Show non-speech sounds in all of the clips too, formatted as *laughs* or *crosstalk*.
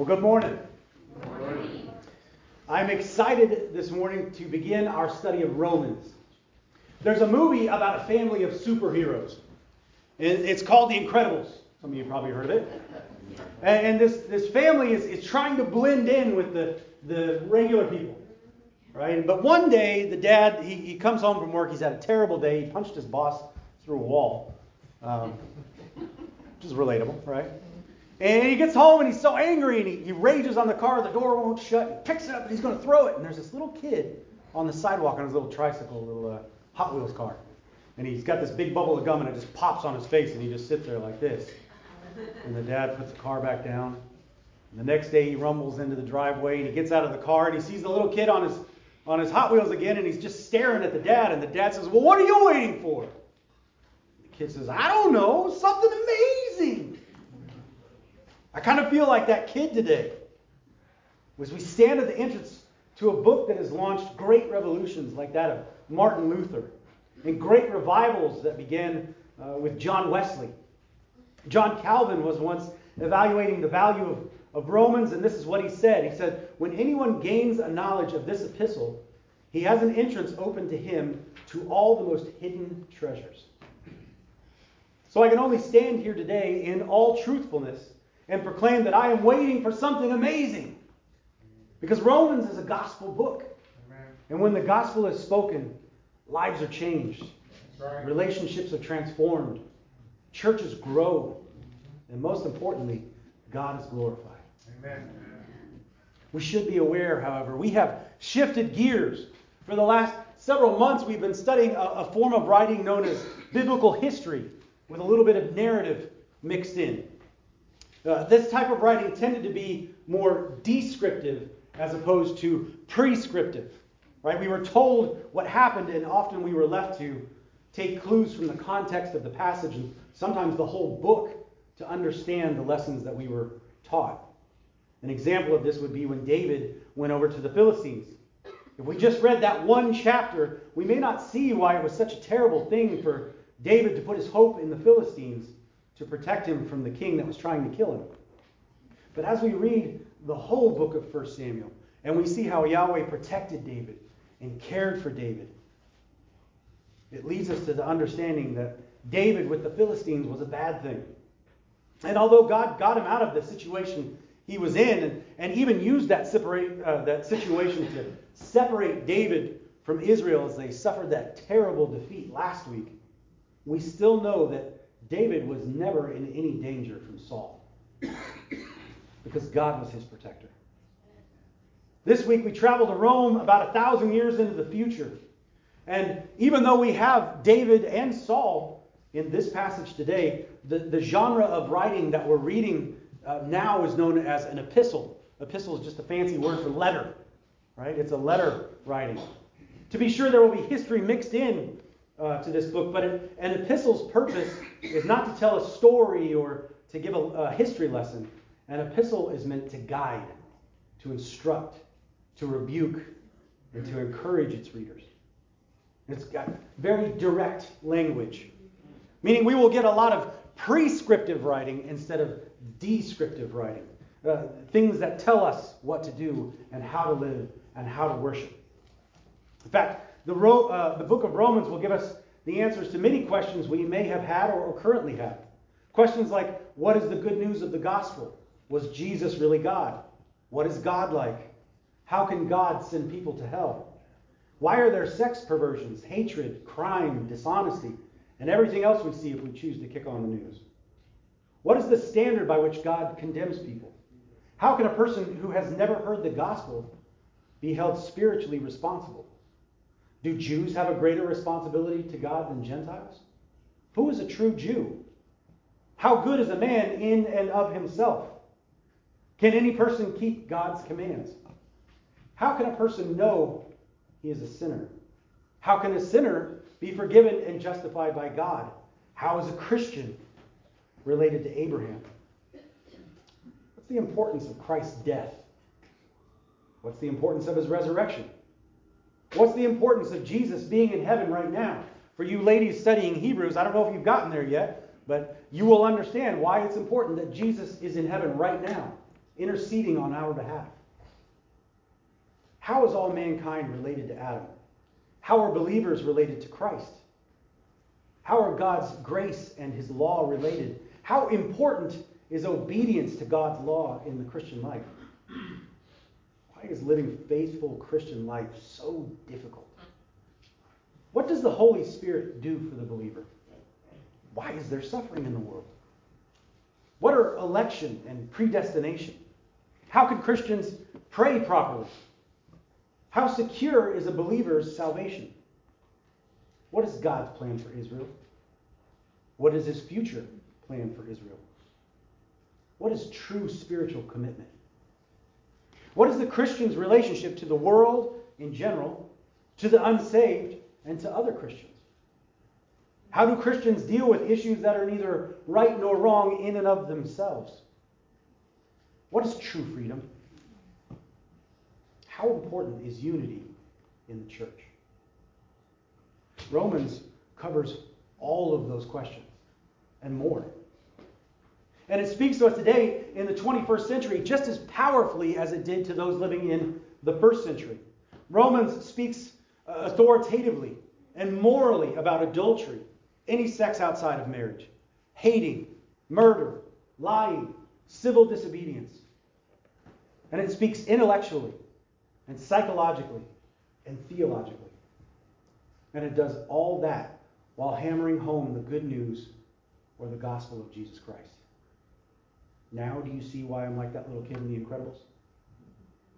Well, good morning. I'm excited this morning to begin our study of Romans. There's a movie about a family of superheroes. and It's called The Incredibles. Some of you probably heard of it. And this, this family is, is trying to blend in with the, the regular people. Right? But one day, the dad, he, he comes home from work. He's had a terrible day. He punched his boss through a wall, um, *laughs* which is relatable, right? And he gets home and he's so angry and he, he rages on the car. The door won't shut. He picks it up and he's going to throw it. And there's this little kid on the sidewalk on his little tricycle, little uh, Hot Wheels car. And he's got this big bubble of gum and it just pops on his face and he just sits there like this. And the dad puts the car back down. And the next day he rumbles into the driveway and he gets out of the car and he sees the little kid on his on his Hot Wheels again and he's just staring at the dad. And the dad says, Well, what are you waiting for? The kid says, I don't know, something amazing. I kind of feel like that kid today. As we stand at the entrance to a book that has launched great revolutions like that of Martin Luther and great revivals that began uh, with John Wesley. John Calvin was once evaluating the value of, of Romans, and this is what he said. He said, When anyone gains a knowledge of this epistle, he has an entrance open to him to all the most hidden treasures. So I can only stand here today in all truthfulness and proclaim that I am waiting for something amazing. Because Romans is a gospel book. And when the gospel is spoken, lives are changed, right. relationships are transformed, churches grow, and most importantly, God is glorified. Amen. We should be aware, however, we have shifted gears. For the last several months, we've been studying a, a form of writing known as biblical history, with a little bit of narrative mixed in. Uh, this type of writing tended to be more descriptive as opposed to prescriptive. Right? We were told what happened, and often we were left to take clues from the context of the passage and sometimes the whole book to understand the lessons that we were taught. An example of this would be when David went over to the Philistines. If we just read that one chapter, we may not see why it was such a terrible thing for David to put his hope in the Philistines to protect him from the king that was trying to kill him. But as we read the whole book of 1 Samuel, and we see how Yahweh protected David and cared for David, it leads us to the understanding that David with the Philistines was a bad thing. And although God got him out of the situation he was in, and, and even used that, separate, uh, that situation to separate David from Israel as they suffered that terrible defeat last week, we still know that David was never in any danger from Saul because God was his protector. This week we travel to Rome about a thousand years into the future. And even though we have David and Saul in this passage today, the, the genre of writing that we're reading uh, now is known as an epistle. Epistle is just a fancy word for letter, right? It's a letter writing. To be sure, there will be history mixed in uh, to this book, but an epistle's purpose is not to tell a story or to give a, a history lesson. An epistle is meant to guide, to instruct, to rebuke, and to encourage its readers. It's got very direct language, meaning we will get a lot of prescriptive writing instead of descriptive writing. Uh, things that tell us what to do and how to live and how to worship. In fact, the, Ro- uh, the book of Romans will give us the answers to many questions we may have had or, or currently have. Questions like What is the good news of the gospel? Was Jesus really God? What is God like? How can God send people to hell? Why are there sex perversions, hatred, crime, dishonesty, and everything else we see if we choose to kick on the news? What is the standard by which God condemns people? How can a person who has never heard the gospel be held spiritually responsible? Do Jews have a greater responsibility to God than Gentiles? Who is a true Jew? How good is a man in and of himself? Can any person keep God's commands? How can a person know he is a sinner? How can a sinner be forgiven and justified by God? How is a Christian related to Abraham? What's the importance of Christ's death? What's the importance of his resurrection? What's the importance of Jesus being in heaven right now? For you ladies studying Hebrews, I don't know if you've gotten there yet, but you will understand why it's important that Jesus is in heaven right now. interceding on our behalf. How is all mankind related to Adam? How are believers related to Christ? How are God's grace and his law related? How important is obedience to God's law in the Christian life? Why is living faithful Christian life so difficult? What does the Holy Spirit do for the believer? Why is there suffering in the world? What are election and predestination? How can Christians pray properly? How secure is a believer's salvation? What is God's plan for Israel? What is his future plan for Israel? What is true spiritual commitment? What is the Christian's relationship to the world in general, to the unsaved, and to other Christians? How do Christians deal with issues that are neither right nor wrong in and of themselves? What is true freedom? How important is unity in the church? Romans covers all of those questions and more. And it speaks to us today in the 21st century just as powerfully as it did to those living in the first century. Romans speaks uh, authoritatively and morally about adultery, any sex outside of marriage, hating, murder, lying, civil disobedience. And it speaks intellectually and psychologically and theologically. And it does all that while hammering home the good news or the gospel of Jesus Christ. Now, do you see why I'm like that little kid in The Incredibles?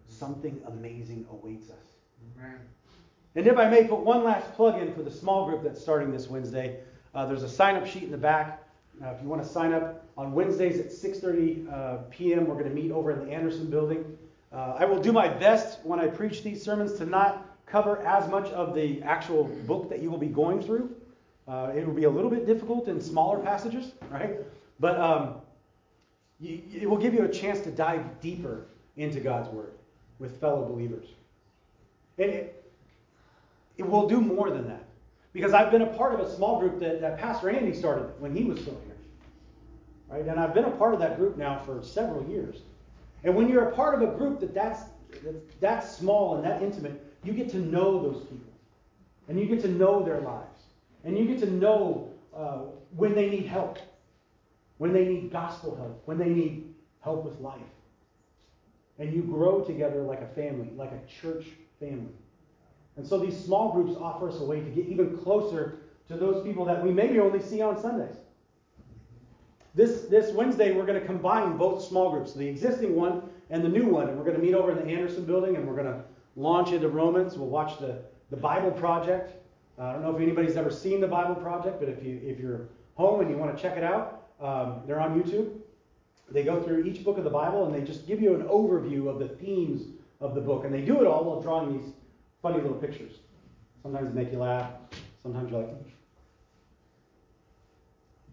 Something amazing awaits us. Amen. And if I may put one last plug in for the small group that's starting this Wednesday, uh, there's a sign up sheet in the back. Uh, if you want to sign up on Wednesdays at 6:30 uh, p.m., we're going to meet over in the Anderson building. Uh, I will do my best when I preach these sermons to not cover as much of the actual book that you will be going through. Uh, it will be a little bit difficult in smaller passages, right? But um, it will give you a chance to dive deeper into God's Word with fellow believers. And it, it will do more than that. Because I've been a part of a small group that, that Pastor Andy started when he was still here. Right? And I've been a part of that group now for several years. And when you're a part of a group that that's, that small and that intimate, you get to know those people. And you get to know their lives. And you get to know uh, when they need help, when they need gospel help, when they need help with life. And you grow together like a family, like a church family. And so these small groups offer us a way to get even closer to those people that we maybe only see on Sundays. This, this Wednesday, we're going to combine both small groups, the existing one and the new one. And we're going to meet over in the Anderson building and we're going to launch into Romans. We'll watch the, the Bible Project. Uh, I don't know if anybody's ever seen the Bible Project, but if, you, if you're home and you want to check it out, um, they're on YouTube. They go through each book of the Bible and they just give you an overview of the themes of the book. And they do it all while drawing these funny little pictures. Sometimes they make you laugh, sometimes you're like,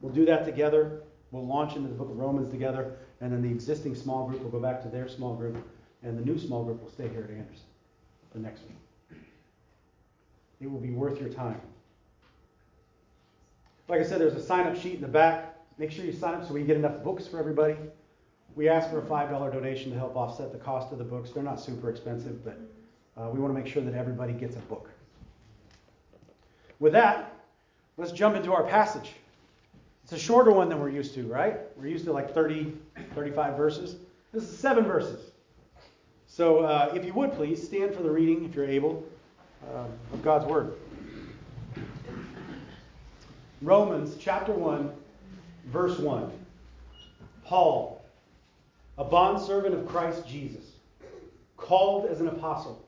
we'll do that together. We'll launch into the book of Romans together, and then the existing small group will go back to their small group, and the new small group will stay here at Anderson the next week. It will be worth your time. Like I said, there's a sign up sheet in the back. Make sure you sign up so we get enough books for everybody. We ask for a $5 donation to help offset the cost of the books. They're not super expensive, but uh, we want to make sure that everybody gets a book. With that, let's jump into our passage. It's a shorter one than we're used to, right? We're used to like 30, 35 verses. This is seven verses. So uh, if you would please stand for the reading, if you're able, uh, of God's Word. Romans chapter 1, verse 1. Paul, a bondservant of Christ Jesus, called as an apostle,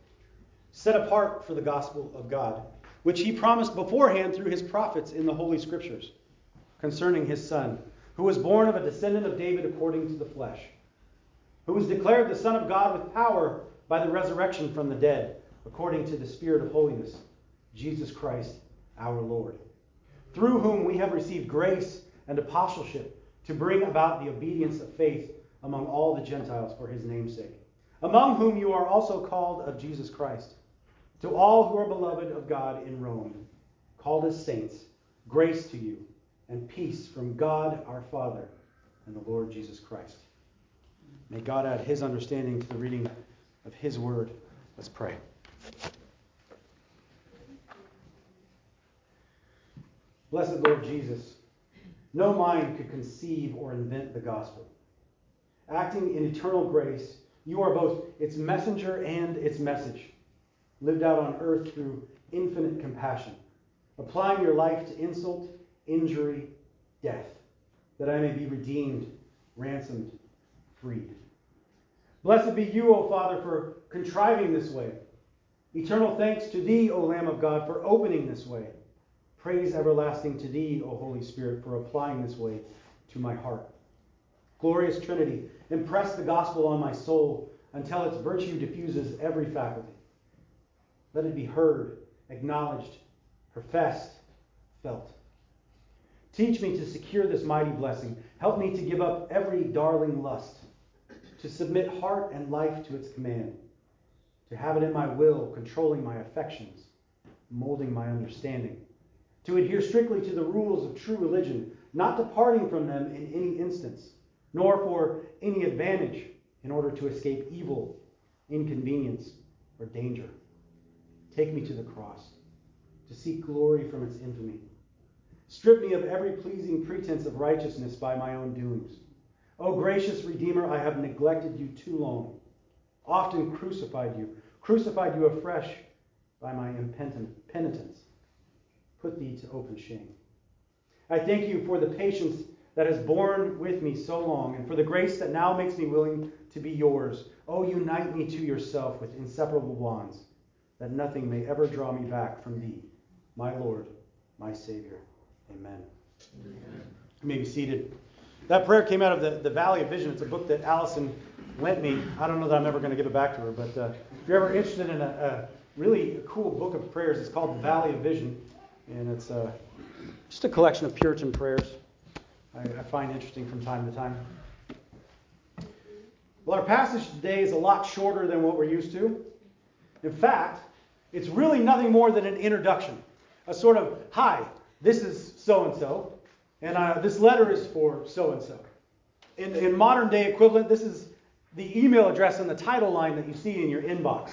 set apart for the gospel of God, which he promised beforehand through his prophets in the Holy Scriptures concerning his Son, who was born of a descendant of David according to the flesh, who was declared the Son of God with power by the resurrection from the dead, according to the Spirit of holiness, Jesus Christ our Lord, through whom we have received grace and apostleship to bring about the obedience of faith among all the Gentiles for his name's sake, among whom you are also called of Jesus Christ. To all who are beloved of God in Rome, called as saints, grace to you and peace from God our Father and the Lord Jesus Christ. May God add his understanding to the reading of his word. Let's pray. Blessed Lord Jesus, no mind could conceive or invent the gospel. Acting in eternal grace, you are both its messenger and its message, lived out on earth through infinite compassion, applying your life to insult, injury, death, that I may be redeemed, ransomed, freed. Blessed be you, O Father, for contriving this way. Eternal thanks to thee, O Lamb of God, for opening this way. Praise everlasting to thee, O Holy Spirit, for applying this way to my heart. Glorious Trinity, impress the gospel on my soul until its virtue diffuses every faculty. Let it be heard, acknowledged, professed, felt. Teach me to secure this mighty blessing. Help me to give up every darling lust to submit heart and life to its command, to have it in my will, controlling my affections, molding my understanding, to adhere strictly to the rules of true religion, not departing from them in any instance, nor for any advantage in order to escape evil, inconvenience, or danger. Take me to the cross, to seek glory from its infamy. Strip me of every pleasing pretense of righteousness by my own doings O gracious Redeemer, I have neglected you too long, often crucified you, crucified you afresh by my impenitent penitence. Put thee to open shame. I thank you for the patience that has borne with me so long, and for the grace that now makes me willing to be yours. Oh, unite me to yourself with inseparable bonds, that nothing may ever draw me back from thee, my Lord, my Savior. Amen. Amen. You may be seated. That prayer came out of the, the Valley of Vision. It's a book that Allison lent me. I don't know that I'm ever going to give it back to her, but uh, if you're ever interested in a, a, really cool book of prayers, it's called The Valley of Vision, and it's uh, just a collection of Puritan prayers I, I find interesting from time to time. Well, our passage today is a lot shorter than what we're used to. In fact, it's really nothing more than an introduction, a sort of, hi, this is so and so, and uh, this letter is for so and so. In, in modern day equivalent, this is the email address and the title line that you see in your inbox.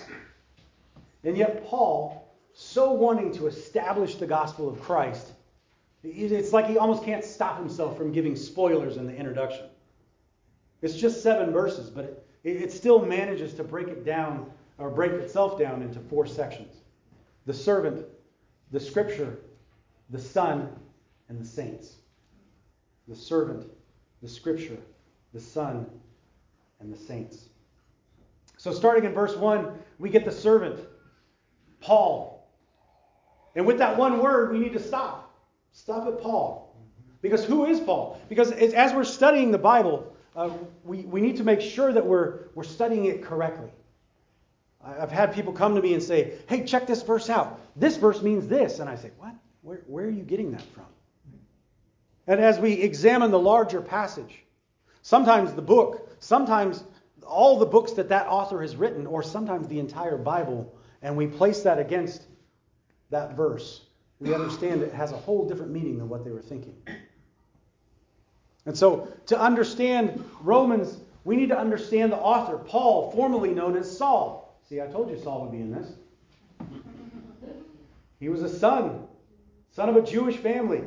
And yet, Paul, so wanting to establish the gospel of Christ, it's like he almost can't stop himself from giving spoilers in the introduction. It's just seven verses, but it, it still manages to break it down or break itself down into four sections the servant, the scripture, the son, and the saints the servant, the scripture, the son, and the saints. So, starting in verse 1, we get the servant, Paul. And with that one word, we need to stop. Stop at Paul. Because who is Paul? Because as we're studying the Bible, uh, we, we need to make sure that we're, we're studying it correctly. I've had people come to me and say, hey, check this verse out. This verse means this. And I say, what? Where, where are you getting that from? And as we examine the larger passage, sometimes the book, sometimes all the books that that author has written, or sometimes the entire Bible, and we place that against that verse, we understand it has a whole different meaning than what they were thinking. And so, to understand Romans, we need to understand the author, Paul, formerly known as Saul. See, I told you Saul would be in this. He was a son, son of a Jewish family.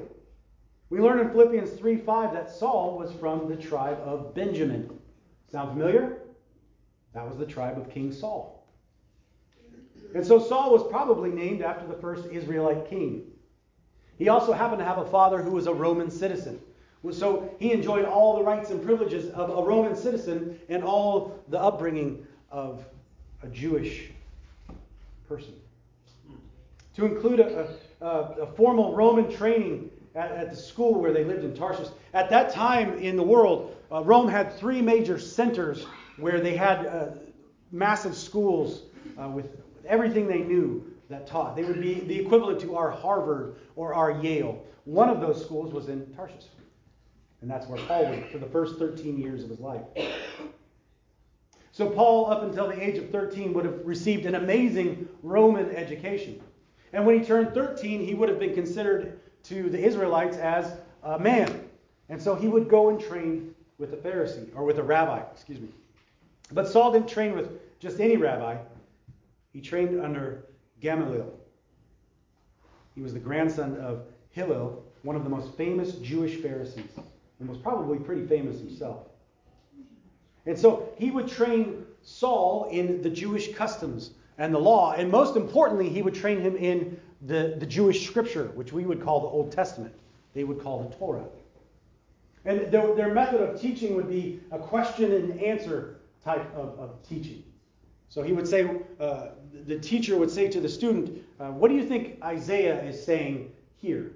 We learn in Philippians 3:5 that Saul was from the tribe of Benjamin. Sound familiar? That was the tribe of King Saul. And so Saul was probably named after the first Israelite king. He also happened to have a father who was a Roman citizen. So he enjoyed all the rights and privileges of a Roman citizen and all the upbringing of a Jewish person. To include a, a, a formal Roman training at, at, the school where they lived in Tarsus. At that time in the world, uh, Rome had three major centers where they had uh, massive schools uh, with, with everything they knew that taught. They would be the equivalent to our Harvard or our Yale. One of those schools was in Tarsus. And that's where Paul went for the first 13 years of his life. So, Paul, up until the age of 13, would have received an amazing Roman education. And when he turned 13, he would have been considered to the Israelites as a man. And so he would go and train with a Pharisee, or with a rabbi, excuse me. But Saul didn't train with just any rabbi. He trained under Gamaliel. He was the grandson of Hillel, one of the most famous Jewish Pharisees, and was probably pretty famous himself. And so he would train Saul in the Jewish customs and the law, and most importantly, he would train him in the, the Jewish scripture, which we would call the Old Testament. They would call the Torah. And their, their method of teaching would be a question and answer type of, of teaching. So he would say, uh, the teacher would say to the student, uh, What do you think Isaiah is saying here?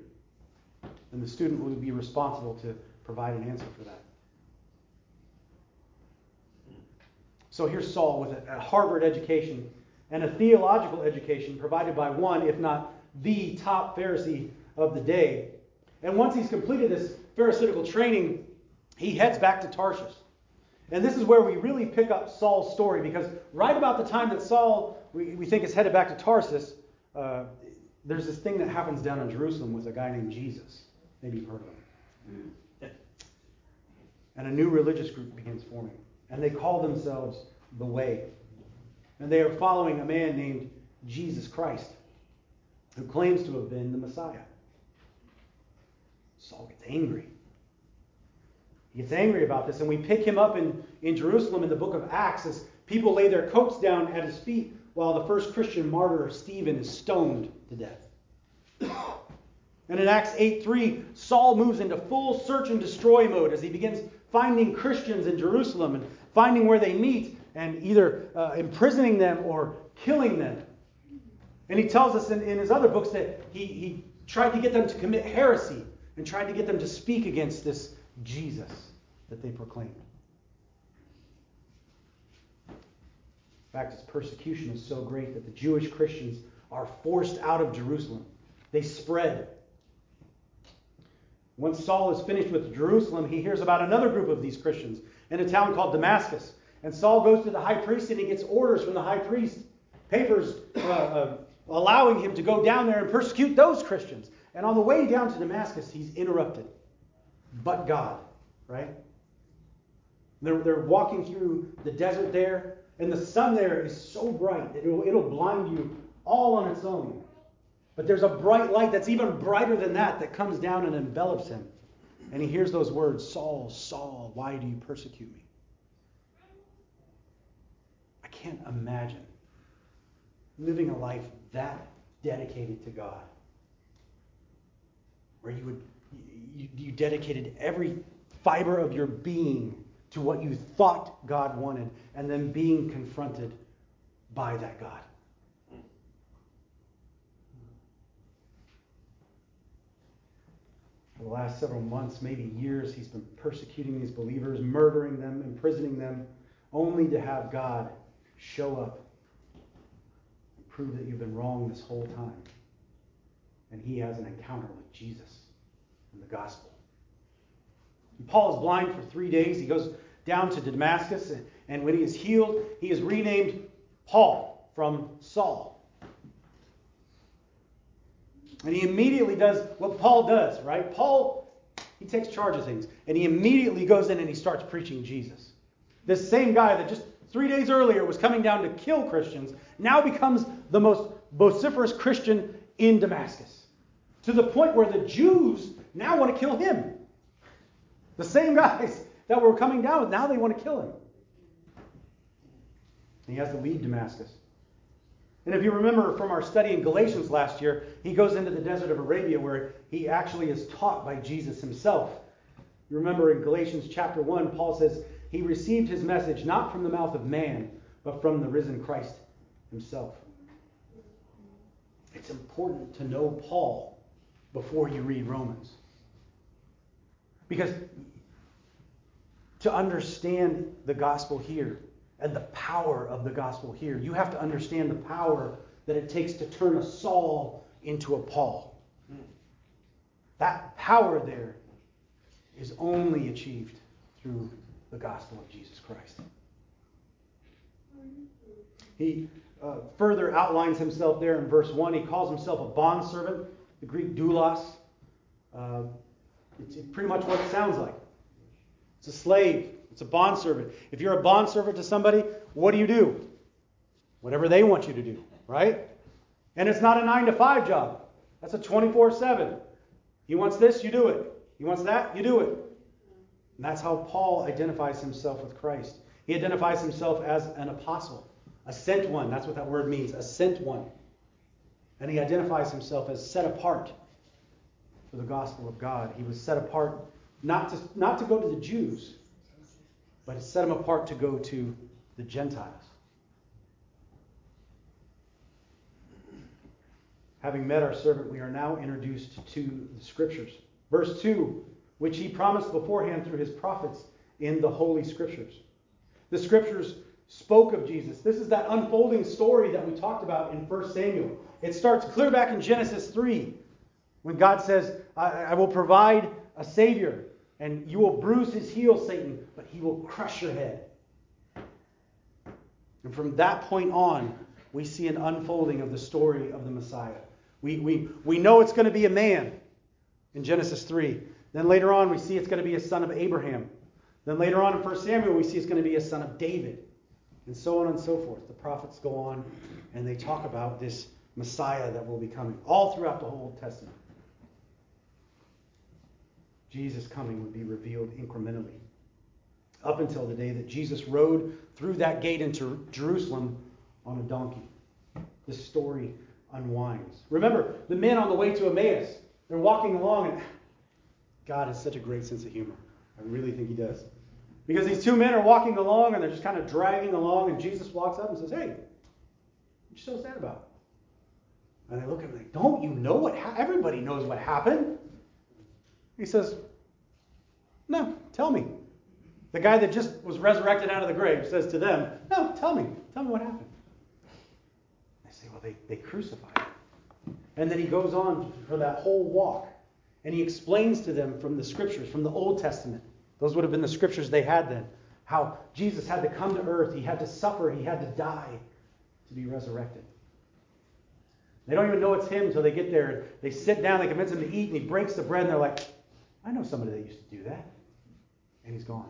And the student would be responsible to provide an answer for that. So here's Saul with a, Harvard education and a theological education provided by one, if not the top Pharisee of the day. And once he's completed this Pharisaical training, he heads back to Tarshish. And this is where we really pick up Saul's story because right about the time that Saul, we, we think, is headed back to Tarsus, uh, there's this thing that happens down in Jerusalem with a guy named Jesus. Maybe you've heard of him. And a new religious group begins forming. And they call themselves the Way. And they are following a man named Jesus Christ, who claims to have been the Messiah. Saul gets angry. He gets angry about this, and we pick him up in, in Jerusalem in the book of Acts as people lay their coats down at his feet while the first Christian martyr, Stephen, is stoned to death. *coughs* And in Acts 8:3, Saul moves into full search and destroy mode as he begins finding Christians in Jerusalem and finding where they meet and either uh, imprisoning them or killing them. And he tells us in, in his other books that he, he tried to get them to commit heresy and tried to get them to speak against this Jesus that they proclaimed. In fact, his persecution is so great that the Jewish Christians are forced out of Jerusalem. They spread. Once Saul is finished with Jerusalem, he hears about another group of these Christians in a town called Damascus. And Saul goes to the high priest and he gets orders from the high priest, papers uh, uh, allowing him to go down there and persecute those Christians. And on the way down to Damascus, he's interrupted but God, right? They're, they're walking through the desert there, and the sun there is so bright that it'll, it'll blind you all on its own. But there's a bright light that's even brighter than that that comes down and envelops him. And he hears those words Saul, Saul, why do you persecute me? I can't imagine living a life that dedicated to God, where you would dedicated every fiber of your being to what you thought God wanted, and then being confronted by that God. For the last several months, maybe years, he's been persecuting these believers, murdering them, imprisoning them, only to have God show up and prove that you've been wrong this whole time. And he has an encounter with Jesus in the gospel. Paul is blind for three days. He goes down to Damascus, and, and when he is healed, he is renamed Paul from Saul. And he immediately does what Paul does, right? Paul, he takes charge of things, and he immediately goes in and he starts preaching Jesus. This same guy that just three days earlier was coming down to kill Christians now becomes the most vociferous Christian in Damascus. To the point where the Jews now want to kill him. The same guys *laughs* that were coming down with, now they want to kill him. And he has to leave Damascus. And if you remember from our study in Galatians last year, he goes into the desert of Arabia where he actually is taught by Jesus himself. You remember in Galatians chapter 1, Paul says, He received his message not from the mouth of man, but from the risen Christ himself. It's important to know Paul before you read Romans. Because to understand the gospel here and the power of the gospel here, you have to understand the power that it takes to turn a Saul into a Paul. That power there is only achieved through the gospel of Jesus Christ. He uh, further outlines himself there in verse 1. He calls himself a bondservant, the Greek doulos. Uh, it's pretty much what it sounds like. It's a slave. It's a bondservant. If you're a bondservant to somebody, what do you do? Whatever they want you to do, right? And it's not a 9 to 5 job. That's a 24 7. He wants this, you do it. He wants that, you do it. And that's how Paul identifies himself with Christ. He identifies himself as an apostle, a sent one. That's what that word means, a sent one. And he identifies himself as set apart for the gospel of God. He was set apart not to, not to go to the Jews, but set him apart to go to the Gentiles. Having met our servant, we are now introduced to the Scriptures. Verse 2 which he promised beforehand through his prophets in the Holy Scriptures. The Scriptures spoke of Jesus. This is that unfolding story that we talked about in 1 Samuel. It starts clear back in Genesis 3 when God says, I, I will provide a Savior, and you will bruise his heel, Satan, but he will crush your head. And from that point on, we see an unfolding of the story of the Messiah. We, we, we know it's going to be a man in Genesis 3. Then later on, we see it's going to be a son of Abraham. Then later on in 1 Samuel, we see it's going to be a son of David. And so on and so forth. The prophets go on and they talk about this Messiah that will be coming all throughout the whole Old Testament. Jesus coming would be revealed incrementally up until the day that Jesus rode through that gate into Jerusalem on a donkey. This story unwinds. Remember, the men on the way to Emmaus, they're walking along and God has such a great sense of humor. I really think he does. Because these two men are walking along and they're just kind of dragging along, and Jesus walks up and says, Hey, what are you so sad about? And they look at him like, Don't you know what? Everybody knows what happened. He says, No, tell me. The guy that just was resurrected out of the grave says to them, No, tell me. Tell me what happened. They say, Well, they, they crucified him. And then he goes on for that whole walk and he explains to them from the scriptures, from the Old Testament. Those would have been the scriptures they had then. How Jesus had to come to earth, he had to suffer, he had to die to be resurrected. They don't even know it's him until they get there. They sit down, they convince him to eat, and he breaks the bread, and they're like, I know somebody that used to do that. And he's gone.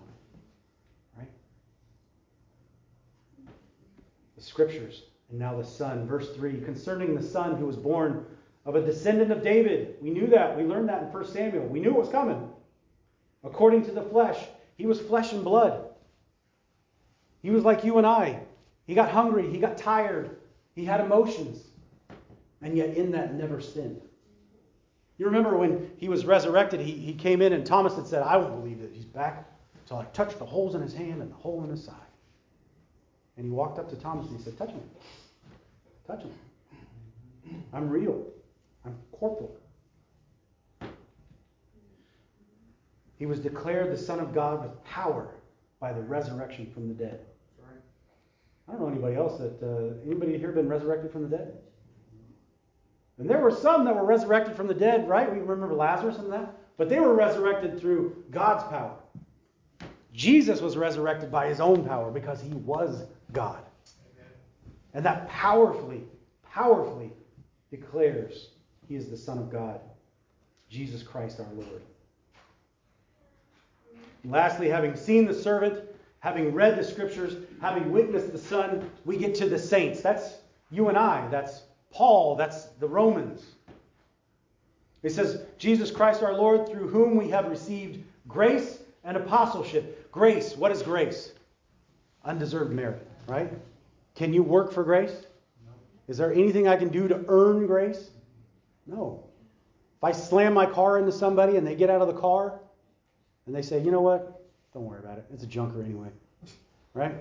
Right? The scriptures, and now the Son. Verse 3 concerning the Son who was born of a descendant of David. We knew that. We learned that in 1 Samuel. We knew it was coming. According to the flesh, he was flesh and blood. He was like you and I. He got hungry, he got tired, he had emotions, and yet in that never sinned. You remember when he was resurrected, he, he came in and Thomas had said, I won't believe that he's back until I touch the holes in his hand and the hole in his side. And he walked up to Thomas and he said, Touch me. Touch me. I'm real. I'm corporal. He was declared the Son of God with power by the resurrection from the dead. I don't know anybody else that uh, anybody here been resurrected from the dead. And there were some that were resurrected from the dead, right? We remember Lazarus and that, but they were resurrected through God's power. Jesus was resurrected by his own power because he was God. And that powerfully, powerfully declares he is the Son of God, Jesus Christ our Lord. And lastly, having seen the servant, having read the scriptures, having witnessed the Son, we get to the saints. That's you and I. That's Paul. That's the Romans. It says, Jesus Christ our Lord, through whom we have received grace and apostleship. Grace, what is grace? Undeserved merit, right? Can you work for grace? Is there anything I can do to earn grace? No. If I slam my car into somebody and they get out of the car and they say, you know what? Don't worry about it. It's a junker anyway. Right?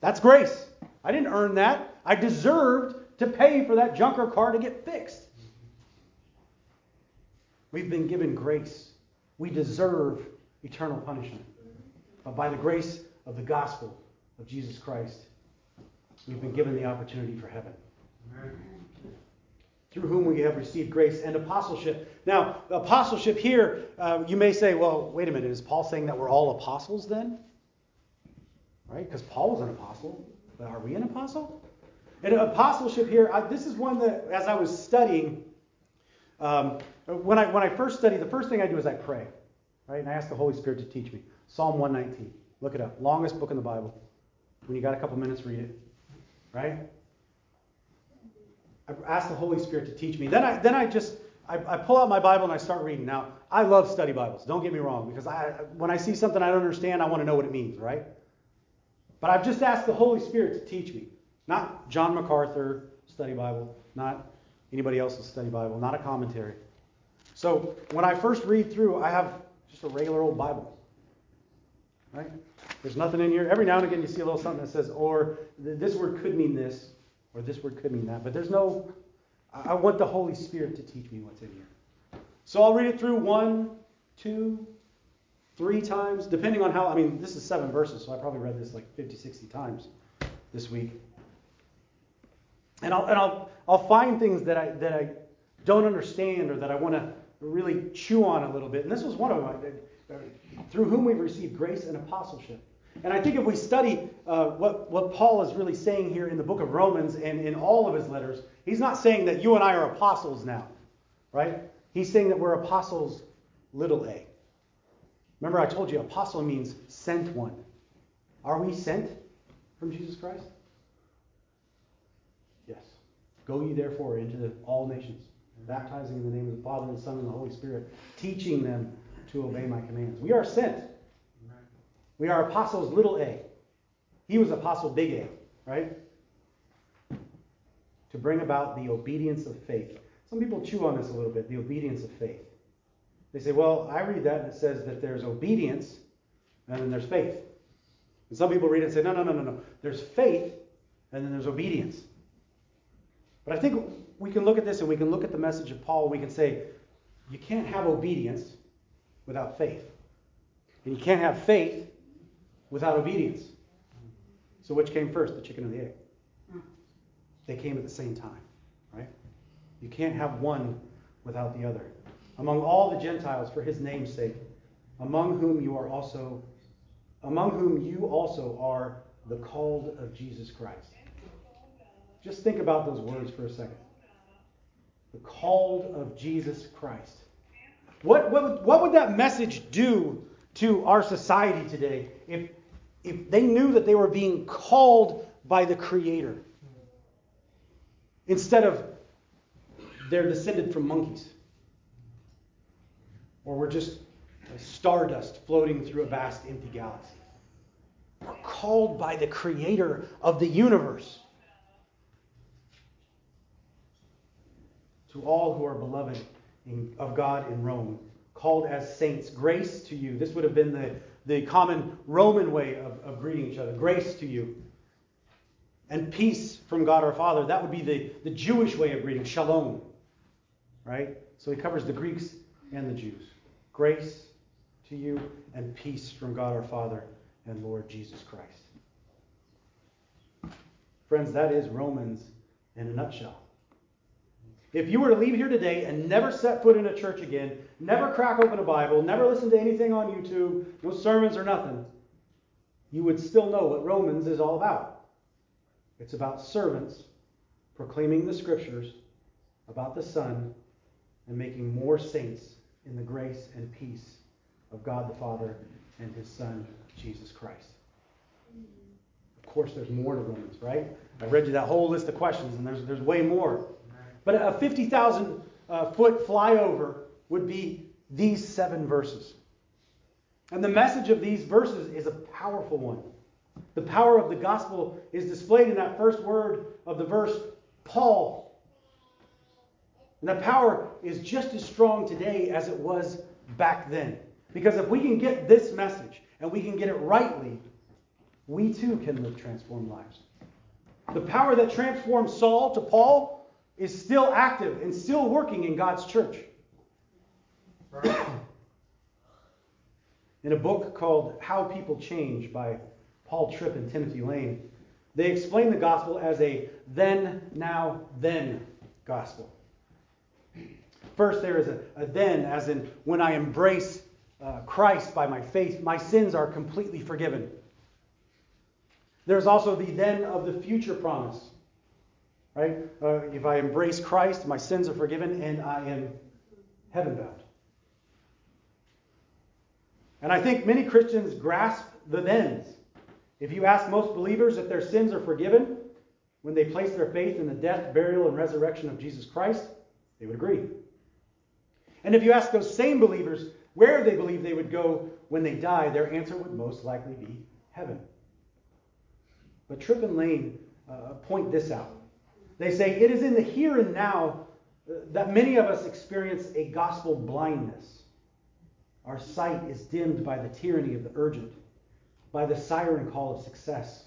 That's grace. I didn't earn that. I deserved to pay for that junker car to get fixed. We've been given grace. We deserve eternal punishment. But by the grace of the gospel of Jesus Christ, we've been given the opportunity for heaven. Amen through whom we have received grace and apostleship. Now, apostleship here, uh, you may say, well, wait a minute, is Paul saying that we're all apostles then? Right? Because Paul was an apostle. But are we an apostle? And apostleship here, I, this is one that, as I was studying, um, when I when I first study, the first thing I do is I pray, right? And I ask the Holy Spirit to teach me. Psalm 119. Look it up. Longest book in the Bible. When you got a couple minutes, read it. Right? I ask the Holy Spirit to teach me. Then I then I just I, I, pull out my Bible and I start reading. Now I love study Bibles. Don't get me wrong, because I when I see something I don't understand, I want to know what it means, right? But I've just asked the Holy Spirit to teach me, not John MacArthur study Bible, not anybody else's study Bible, not a commentary. So when I first read through, I have just a regular old Bible, right? There's nothing in here. Every now and again, you see a little something that says, or this word could mean this, or this word could mean that. But there's no, I want the Holy Spirit to teach me what's in here. So I'll read it through one, two, three times, depending on how, I mean, this is seven verses, so I probably read this like 50, 60 times this week. And I'll, and I'll, I'll find things that I, that I don't understand or that I want to really chew on a little bit. And this was one of them, through whom we've received grace and apostleship. And I think if we study uh, what, what Paul is really saying here in the book of Romans and in all of his letters, he's not saying that you and I are apostles now, right? He's saying that we're apostles, little a. Remember, I told you apostle means sent one. Are we sent from Jesus Christ? Yes. Go ye therefore into all nations, baptizing in the name of the Father and the Son and the Holy Spirit, teaching them to obey my commands. We are sent. We are apostles little a. He was apostle big A, right? To bring about the obedience of faith. Some people chew on this a little bit, the obedience of faith. They say, well, I read that and it says that there's obedience and then there's faith. And some people read it and say, no, no, no, no, no. There's faith and then there's obedience. But I think we can look at this and we can look at the message of Paul. We can say, you can't have obedience without faith. And you can't have faith without obedience. So which came first, the chicken or the egg? They came at the same time, right? You can't have one without the other. Among all the Gentiles for his name's sake, among whom you are also among whom you also are the called of Jesus Christ. Just think about those words for a second. The called of Jesus Christ. What, what, what would that message do to our society today if, if they knew that they were being called by the Creator instead of they're descended from monkeys? Or we're just stardust floating through a vast empty galaxy. We're called by the Creator of the universe. To all who are beloved in, of God in Rome, called as saints. Grace to you. This would have been the, the common Roman way of, of greeting each other. Grace to you. And peace from God our Father. That would be the, the Jewish way of greeting. Shalom. Right? So he covers the Greeks and the Jews. Grace to you and peace from God our Father and Lord Jesus Christ. Friends, that is Romans in a nutshell. If you were to leave here today and never set foot in a church again, never crack open a Bible, never listen to anything on YouTube, no sermons or nothing, you would still know what Romans is all about. It's about servants proclaiming the scriptures, about the Son, and making more saints in the grace and peace of God the Father and his Son, Jesus Christ. Of course, there's more to Romans, right? I read you that whole list of questions, and there's, there's way more. But a 50,000 uh, foot flyover would be these seven verses. And the message of these verses is a powerful one. The power of the gospel is displayed in that first word of the verse, Paul. And that power is just as strong today as it was back then. Because if we can get this message and we can get it rightly, we too can live transformed lives. The power that transformed Saul to Paul is still active and still working in God's church. in a book called How People Change by Paul Tripp and Timothy Lane, they explain the gospel as a then, now, then gospel. First, there is a, a then, as in when I embrace uh, Christ by my faith, my sins are completely forgiven. There's also the then of the future promise right? Uh, if I embrace Christ, my sins are forgiven and I am heaven bound. And I think many Christians grasp the thens. If you ask most believers if their sins are forgiven when they place their faith in the death, burial, and resurrection of Jesus Christ, they would agree. And if you ask those same believers where they believe they would go when they die, their answer would most likely be heaven. But Tripp and Lane uh, point this out. They say it is in the here and now uh, that many of us experience a gospel blindness. Our sight is dimmed by the tyranny of the urgent, by the siren call of success,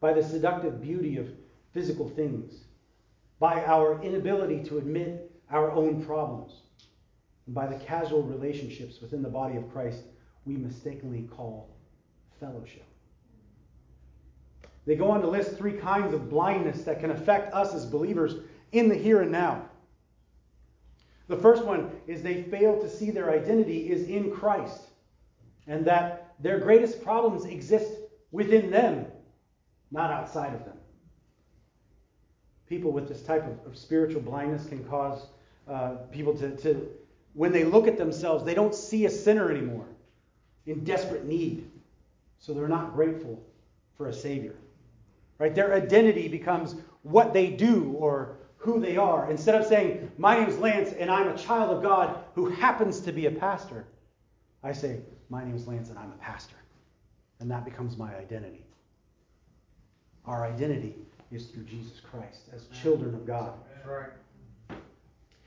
by the seductive beauty of physical things, by our inability to admit our own problems, and by the casual relationships within the body of Christ we mistakenly call fellowship. They go on to list three kinds of blindness that can affect us as believers in the here and now. The first one is they fail to see their identity is in Christ and that their greatest problems exist within them, not outside of them. People with this type of, of spiritual blindness can cause uh, people to, to, when they look at themselves, they don't see a sinner anymore in desperate need. So they're not grateful for a Savior. Right? Their identity becomes what they do or who they are. Instead of saying, My name is Lance and I'm a child of God who happens to be a pastor, I say, My name is Lance and I'm a pastor. And that becomes my identity. Our identity is through Jesus Christ as children of God. Right.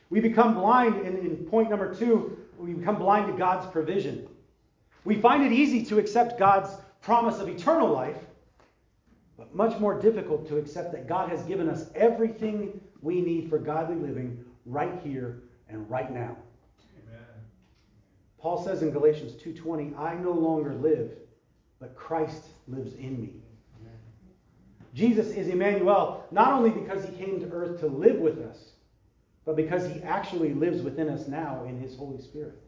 We become blind in, in point number two, we become blind to God's provision. We find it easy to accept God's promise of eternal life but much more difficult to accept that God has given us everything we need for godly living right here and right now. Amen. Paul says in Galatians 2:20, "I no longer live, but Christ lives in me." Amen. Jesus is Emmanuel not only because he came to earth to live with us, but because he actually lives within us now in his Holy Spirit.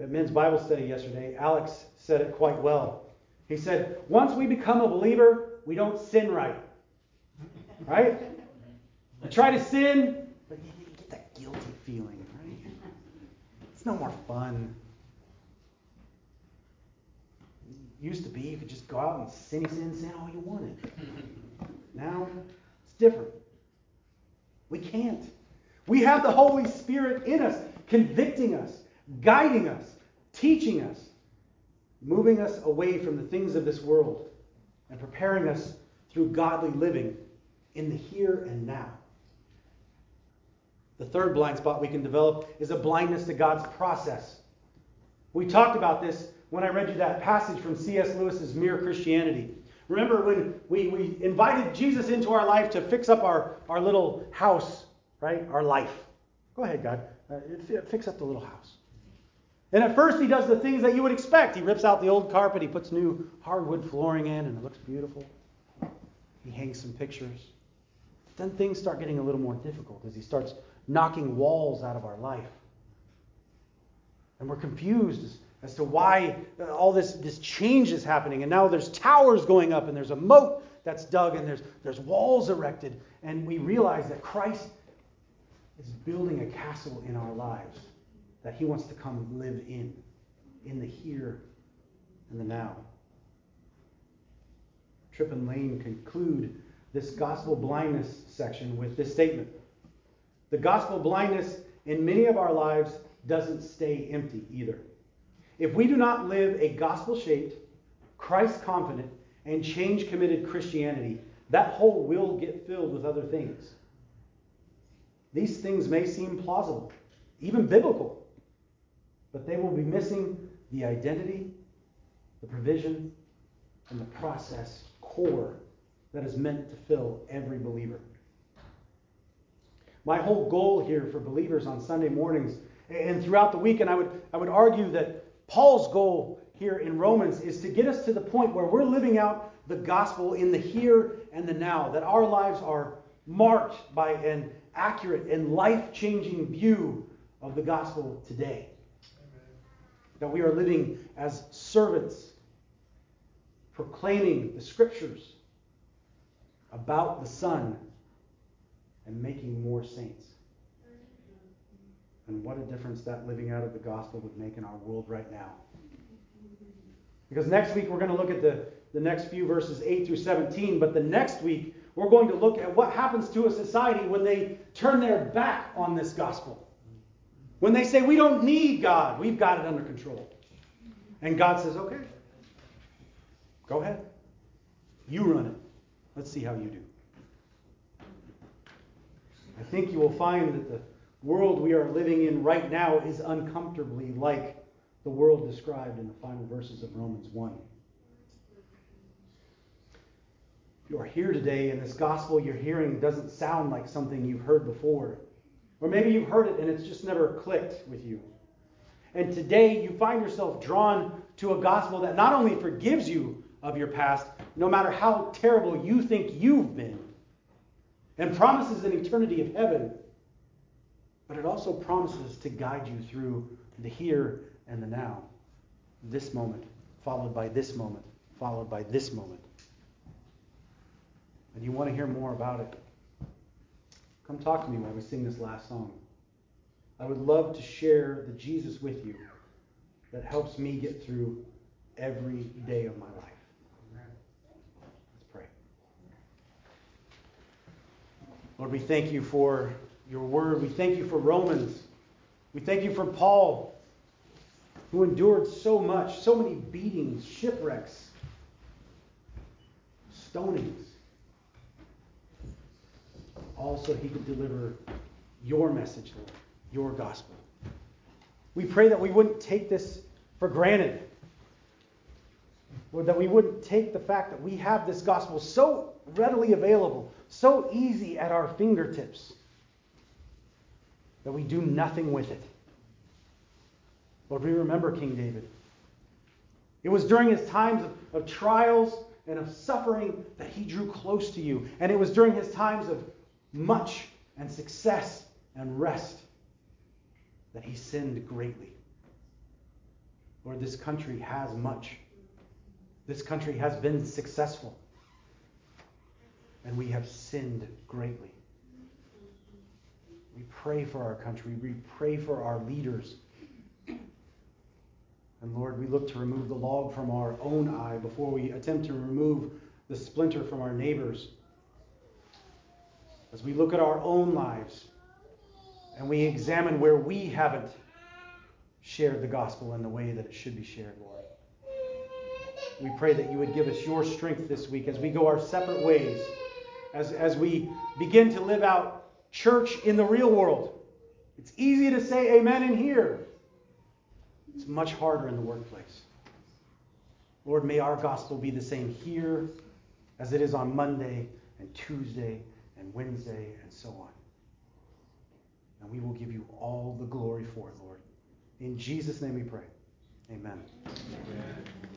At men's Bible study yesterday, Alex said it quite well. He said, once we become a believer, we don't sin right. Right? We try to sin, but you get that guilty feeling, right? It's no more fun. It used to be you could just go out and sin, sin, sin all you wanted. Now it's different. We can't. We have the Holy Spirit in us, convicting us, guiding us, teaching us moving us away from the things of this world and preparing us through godly living in the here and now. The third blind spot we can develop is a blindness to God's process. We talked about this when I read you that passage from C.S. Lewis's Mere Christianity. Remember when we, we invited Jesus into our life to fix up our, our little house, right? Our life. Go ahead, God. Uh, fix up the little house. And at first, he does the things that you would expect. He rips out the old carpet, he puts new hardwood flooring in, and it looks beautiful. He hangs some pictures. Then things start getting a little more difficult as he starts knocking walls out of our life. And we're confused as to why uh, all this, this change is happening. And now there's towers going up, and there's a moat that's dug, and there's, there's walls erected. And we realize that Christ is building a castle in our lives that he wants to come live in, in the here and the now. Tripp and Lane conclude this gospel blindness section with this statement The gospel blindness in many of our lives doesn't stay empty either. If we do not live a gospel shaped, Christ confident, and change committed Christianity, that hole will get filled with other things. These things may seem plausible, even biblical but they will be missing the identity, the provision, and the process core that is meant to fill every believer. My whole goal here for believers on Sunday mornings and throughout the week, and I would, I would argue that Paul's goal here in Romans is to get us to the point where we're living out the gospel in the here and the now, that our lives are marked by an accurate and life changing view of the gospel today that we are living as servants, proclaiming the scriptures about the Son and making more saints. And what a difference that living out of the gospel would make in our world right now. Because next week we're going to look at the, the next few verses 8 through 17, but the next week we're going to look at what happens to a society when they turn their back on this gospel. When they say, we don't need God, we've got it under control. And God says, okay, go ahead. You run it. Let's see how you do. I think you will find that the world we are living in right now is uncomfortably like the world described in the final verses of Romans 1. If you are here today and this gospel you're hearing doesn't sound like something you've heard before, or maybe you've heard it and it's just never clicked with you. And today you find yourself drawn to a gospel that not only forgives you of your past, no matter how terrible you think you've been, and promises an eternity of heaven, but it also promises to guide you through the here and the now. This moment, followed by this moment, followed by this moment. And you want to hear more about it? Come talk to me while we sing this last song. I would love to share the Jesus with you that helps me get through every day of my life. Let's pray. Lord, we thank you for your word. We thank you for Romans. We thank you for Paul who endured so much, so many beatings, shipwrecks, stonings, all so he could deliver your message, Lord, your gospel. We pray that we wouldn't take this for granted. Lord, that we wouldn't take the fact that we have this gospel so readily available, so easy at our fingertips, that we do nothing with it. Lord, we remember King David. It was during his times of, of trials and of suffering that he drew close to you. And it was during his times of much and success and rest that he sinned greatly. Lord, this country has much. This country has been successful. And we have sinned greatly. We pray for our country. We pray for our leaders. And Lord, we look to remove the log from our own eye before we attempt to remove the splinter from our neighbors. As we look at our own lives and we examine where we haven't shared the gospel in the way that it should be shared, Lord. We pray that you would give us your strength this week as we go our separate ways, as, as we begin to live out church in the real world. It's easy to say amen in here. It's much harder in the workplace. Lord, may our gospel be the same here as it is on Monday and Tuesday and Wednesday and so on. And we will give you all the glory for it, Lord. In Jesus' name we pray. Amen. Amen.